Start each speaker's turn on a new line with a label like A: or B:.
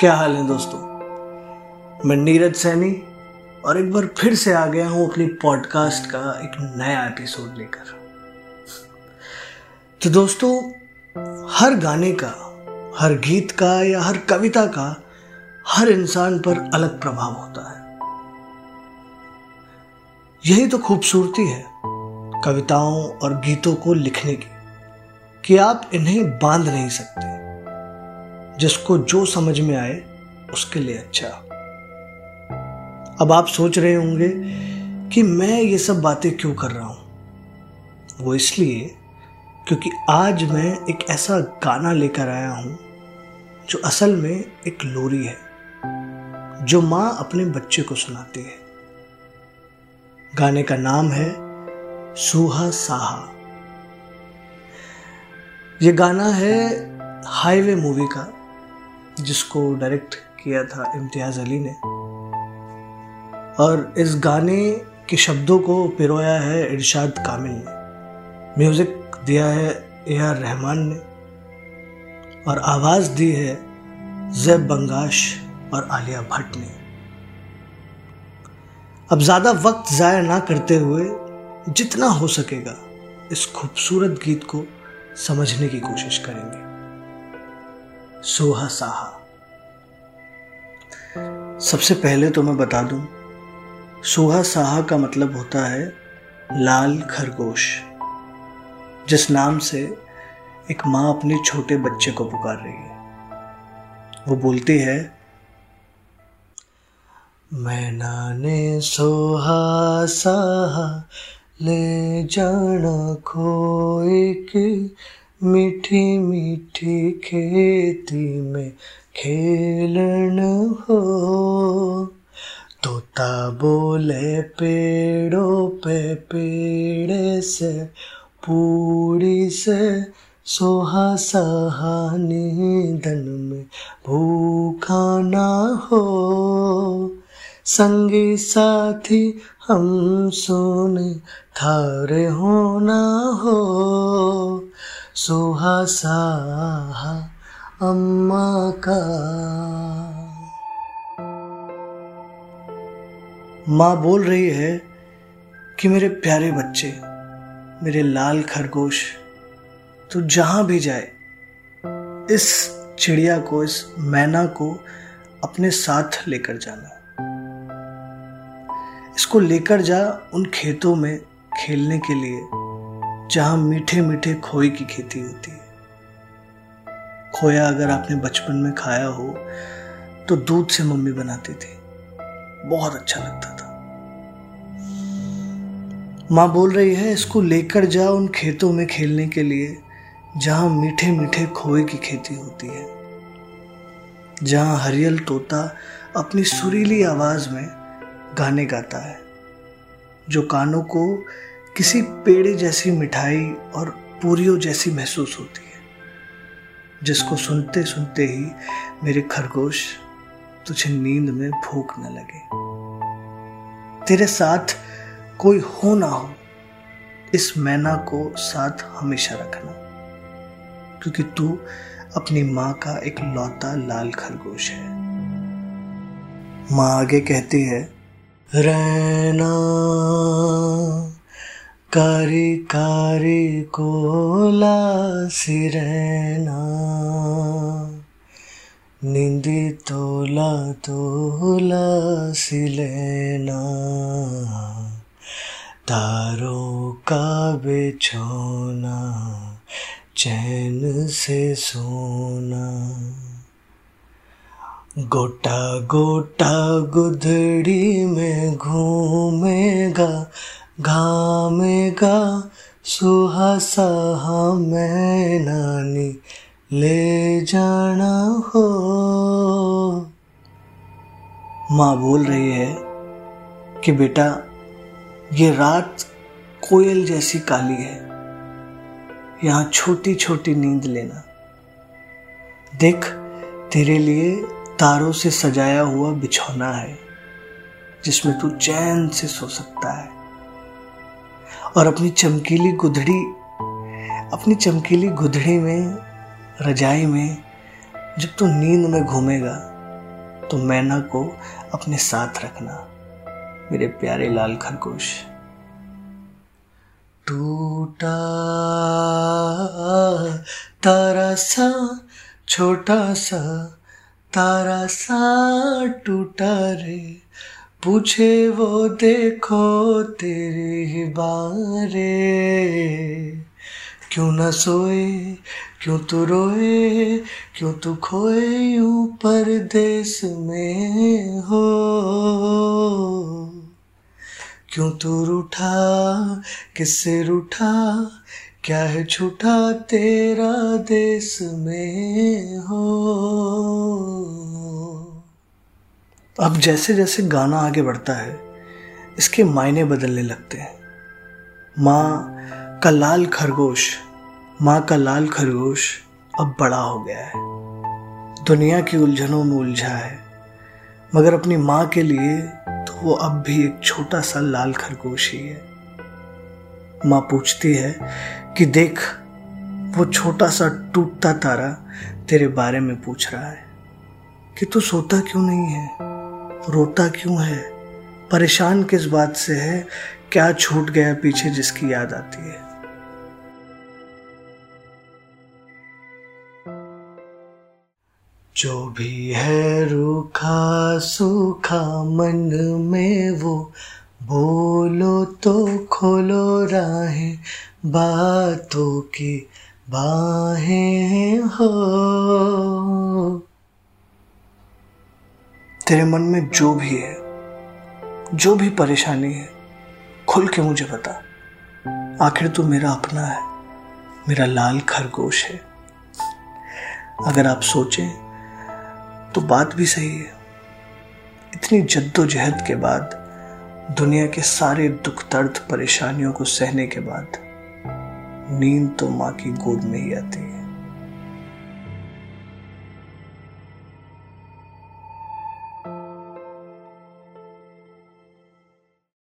A: क्या हाल है दोस्तों? मैं नीरज सैनी और एक बार फिर से आ गया हूँ अपनी पॉडकास्ट का एक नया एपिसोड लेकर। तो दोस्तों, हर गाने का, हर गीत का या हर कविता का हर इंसान पर अलग प्रभाव होता है। यही तो खूबसूरती है कविताओं और गीतों को लिखने की कि आप इन्हें बाँध नहीं सकते। जिसको जो समझ में आए, उसके लिए अच्छा। अब आप सोच रहे होंगे कि मैं ये सब बातें क्यों कर रहा हूँ? वो इसलिए क्योंकि आज मैं एक ऐसा गाना लेकर आया हूँ, जो असल में एक लोरी है, जो माँ अपने बच्चे को सुनाती है। गाने का नाम है सूहा साहा। ये गाना है हाईवे मूवी का। जिसको डायरेक्ट किया था इम्तियाज़ अली ने। और इस गाने के शब्दों को पिरोया है इरशाद कामिल ने। म्यूज़िक दिया है ए आर रहमान ने। और आवाज़ दी है जैब बंगाश और आलिया भट्ट ने। अब ज़्यादा वक्त ज़ाया ना करते हुए जितना हो सकेगा इस खूबसूरत गीत को समझने की कोशिश करेंगे। सोहा साहा। सबसे पहले तो मैं बता दूँ, सोहा साहा का मतलब होता है लाल खरगोश, जिस नाम से एक माँ अपने छोटे बच्चे को पुकार रही है। वो बोलती है मैना ने सोहा साहा, ले जाना खोए के मीठी मीठी खेती में खेलन हो। तोता बोले पेड़ों पे पेड़े से, पूरी से सोहा सहानी धन में भूखा ना हो। संगी साथी हम सोने थारे होना हो। सुहासा अम्मा का। माँ बोल रही है कि मेरे प्यारे बच्चे, मेरे लाल खरगोश तो जहाँ भी जाए, इस चिड़िया को, इस मैना को अपने साथ लेकर जाना। इसको लेकर जा उन खेतों में खेलने के लिए। जहाँ मीठे मीठे खोए की खेती होती है। खोया अगर आपने बचपन में खाया हो तो दूध से मम्मी बनाती थी। बहुत अच्छा लगता था। माँ बोल रही है, इसको लेकर जा उन खेतों में खेलने के लिए, जहाँ मीठे मीठे खोए की खेती होती है। जहाँ हरियल तोता अपनी सुरीली आवाज़ में गाने गाता है, जो कानों को किसी पेड़े जैसी मिठाई और पूरियों जैसी महसूस होती है, जिसको सुनते सुनते ही मेरे खरगोश तुझे नींद में भूख न लगे। तेरे साथ कोई हो ना हो, इस मैना को साथ हमेशा रखना, क्योंकि तू अपनी माँ का एक लौता लाल खरगोश है। माँ आगे कहती है, रहना। कारी कारी कोला सिरना निंदी तोला तोला सिलेना तारों का बेछोना, चैन से सोना। गोटा गोटा गुदड़ी में घूमेगा घामेगा सुहासा मैं नानी ले जाना हो। माँ बोल रही है कि बेटा, ये रात कोयल जैसी काली है। यहाँ छोटी छोटी नींद लेना। देख, तेरे लिए तारों से सजाया हुआ बिछौना है, जिसमें तू चैन से सो सकता है। और अपनी चमकीली गुदड़ी, अपनी चमकीली गुदड़ी में, रजाई में, जब तू नींद में घूमेगा तो मैना को अपने साथ रखना, मेरे प्यारे लाल खरगोश। टूटा तारा सा छोटा सा, तारा सा टूटा रे पूछे वो देखो तेरे बारे। क्यों न सोए, क्यों तू रोए, क्यों तू खोए यूँ परदेश में हो। क्यों तू रूठा किससे रूठा क्या है छूटा तेरा देश में हो। अब जैसे जैसे गाना आगे बढ़ता है, इसके मायने बदलने लगते हैं। माँ का लाल खरगोश, माँ का लाल खरगोश अब बड़ा हो गया है। दुनिया की उलझनों में उलझा है, मगर अपनी माँ के लिए तो वो अब भी एक छोटा सा लाल खरगोश ही है। माँ पूछती है कि देख, वो छोटा सा टूटता तारा तेरे बारे में पूछ रहा है कि तू सोता क्यों नहीं है? रोता क्यों है? परेशान किस बात से है? क्या छूट गया पीछे जिसकी याद आती है? जो भी है रूखा सूखा मन में वो, बोलो तो खोलो राहें, बातों की बाहें हो तेरे मन में जो भी है, जो भी परेशानी है, खुल के मुझे बता। आखिर तू मेरा अपना है, मेरा लाल खरगोश है। अगर आप सोचें तो बात भी सही है। इतनी जद्दोजहद के बाद, दुनिया के सारे दुख दर्द परेशानियों को सहने के बाद, नींद तो माँ की गोद में ही आती है।